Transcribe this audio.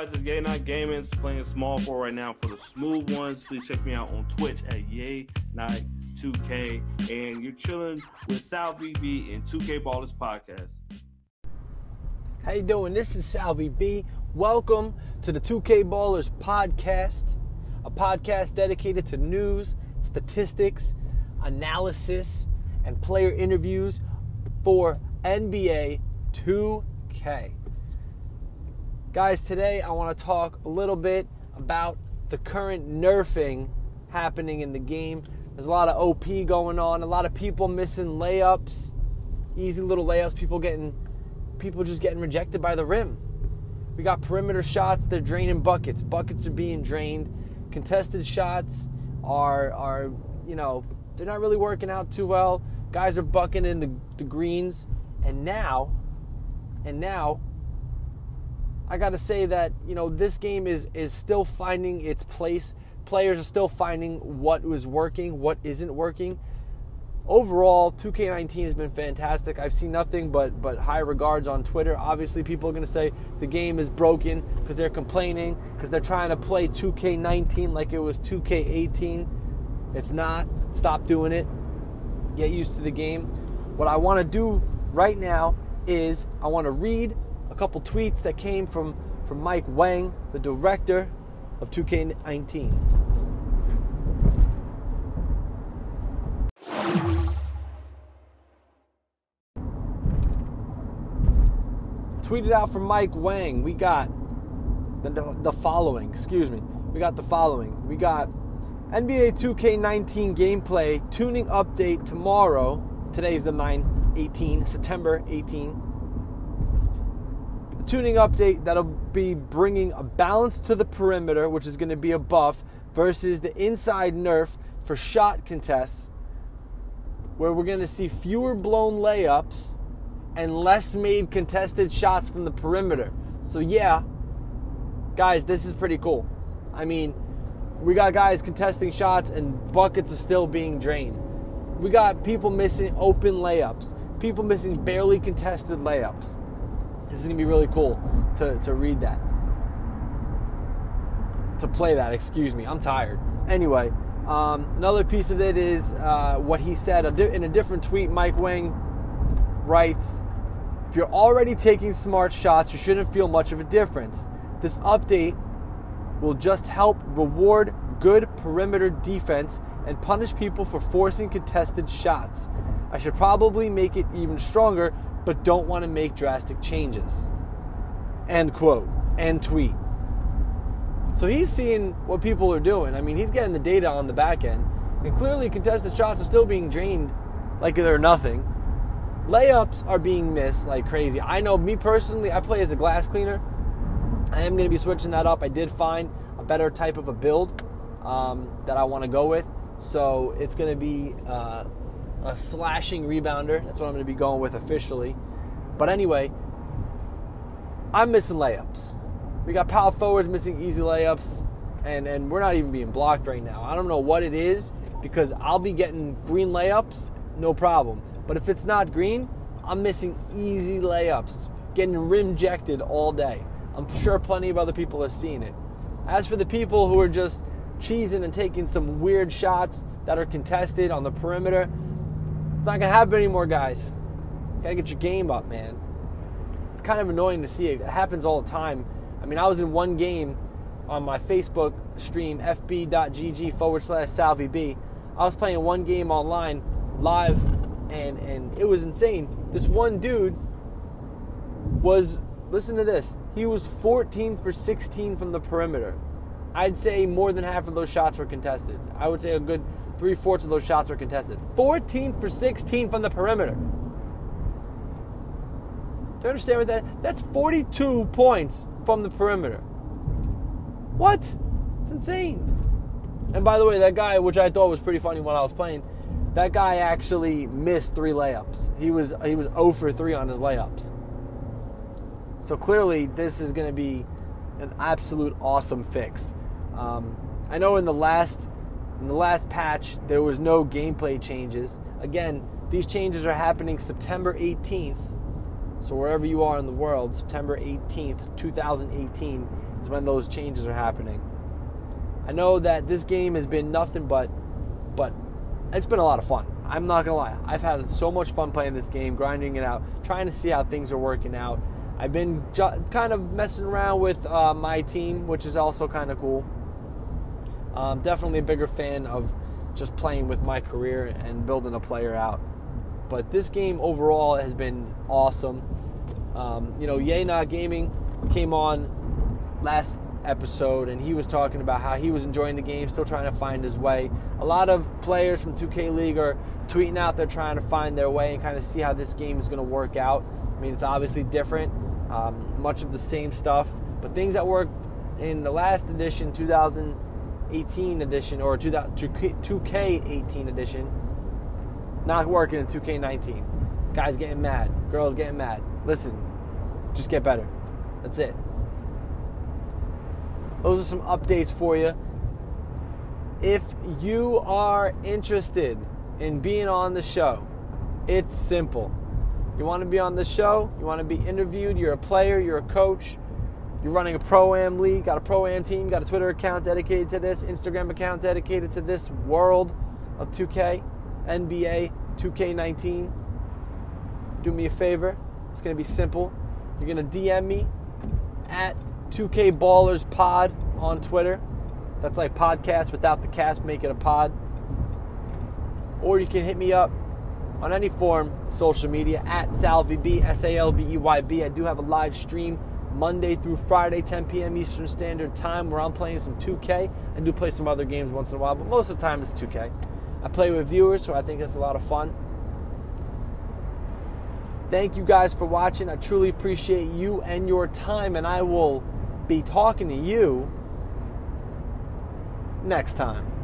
guys, it's Yay Not Gaming playing small for right now for the smooth ones. Please check me out on Twitch at Yay Not 2K. And you're chilling with Sal BB and 2K Ballers Podcast. How you doing? This is Salvi B. Welcome to the 2K Ballers podcast, a podcast dedicated to news, statistics, analysis, and player interviews for NBA 2K. Guys, today I want to talk a little bit about the current nerfing happening in the game. There's a lot of OP going on, a lot of people missing layups, easy little layups, people getting people just getting rejected by the rim. We got perimeter shots, they're draining buckets. Buckets are being drained. Contested shots are are, you know, they're not really working out too well. Guys are bucking in the, the greens. And now, and now, I got to say that you know this game is is still finding its place. Players are still finding what was working, what isn't working. Overall, 2K19 has been fantastic. I've seen nothing but but high regards on Twitter. Obviously, people are going to say the game is broken because they're complaining because they're trying to play 2K19 like it was 2K18. It's not. Stop doing it. Get used to the game. What I want to do right now is I want to read a couple tweets that came from, from Mike Wang, the director of 2K19. Tweeted out from Mike Wang, we got the, the, the following, excuse me. We got the following. We got NBA 2K19 gameplay tuning update tomorrow. Today's the 9 18, September 18. Tuning update that'll be bringing a balance to the perimeter, which is going to be a buff, versus the inside nerf for shot contests, where we're going to see fewer blown layups and less made contested shots from the perimeter. So, yeah, guys, this is pretty cool. I mean, we got guys contesting shots and buckets are still being drained. We got people missing open layups, people missing barely contested layups. This is gonna be really cool to, to read that. To play that, excuse me. I'm tired. Anyway, um, another piece of it is uh, what he said in a different tweet. Mike Wang writes If you're already taking smart shots, you shouldn't feel much of a difference. This update will just help reward good perimeter defense and punish people for forcing contested shots. I should probably make it even stronger, but don't want to make drastic changes. End quote. End tweet. So he's seeing what people are doing. I mean, he's getting the data on the back end. And clearly, contested shots are still being drained like they're nothing. Layups are being missed like crazy. I know me personally, I play as a glass cleaner. I am going to be switching that up. I did find a better type of a build um, that I want to go with. So it's going to be uh, a slashing rebounder. That's what I'm going to be going with officially. But anyway, I'm missing layups. We got power forwards missing easy layups, and, and we're not even being blocked right now. I don't know what it is because I'll be getting green layups, no problem. But if it's not green, I'm missing easy layups, getting rim ejected all day. I'm sure plenty of other people are seeing it. As for the people who are just cheesing and taking some weird shots that are contested on the perimeter, it's not gonna happen anymore, guys. Gotta get your game up, man. It's kind of annoying to see it. It happens all the time. I mean, I was in one game on my Facebook stream, fb.gg forward slash salvyb. I was playing one game online live, and and it was insane. This one dude was listen to this. He was 14 for 16 from the perimeter. I'd say more than half of those shots were contested. I would say a good three fourths of those shots were contested. 14 for 16 from the perimeter. Do you understand what that? That's 42 points from the perimeter. What? It's insane. And by the way, that guy, which I thought was pretty funny when I was playing, that guy actually missed three layups. He was he was 0 for 3 on his layups. So clearly, this is going to be an absolute awesome fix. Um, I know in the last in the last patch there was no gameplay changes. Again, these changes are happening September 18th. So wherever you are in the world, September 18th, 2018 is when those changes are happening. I know that this game has been nothing but, but it's been a lot of fun. I'm not gonna lie. I've had so much fun playing this game, grinding it out, trying to see how things are working out. I've been ju- kind of messing around with uh, my team, which is also kind of cool. Um, definitely a bigger fan of just playing with my career and building a player out. But this game overall has been awesome. Um, you know, Not Gaming came on last episode and he was talking about how he was enjoying the game, still trying to find his way. A lot of players from 2K League are tweeting out they're trying to find their way and kind of see how this game is going to work out. I mean, it's obviously different, um, much of the same stuff, but things that worked in the last edition, 2018 edition, or 2K18 edition, not working in 2K19. Guys getting mad, girls getting mad. Listen, just get better. That's it. Those are some updates for you. If you are interested in being on the show, it's simple. You want to be on the show, you want to be interviewed, you're a player, you're a coach, you're running a pro am league, got a pro am team, got a Twitter account dedicated to this, Instagram account dedicated to this world of 2K, NBA, 2K19. Do me a favor, it's going to be simple. You're going to DM me at 2K Ballers Pod on Twitter. That's like podcast without the cast, make it a pod. Or you can hit me up on any form social media at SalvyB, S A L V E Y B. I do have a live stream Monday through Friday, 10 p.m. Eastern Standard Time, where I'm playing some 2K. I do play some other games once in a while, but most of the time it's 2K. I play with viewers, so I think it's a lot of fun. Thank you guys for watching. I truly appreciate you and your time, and I will be talking to you next time.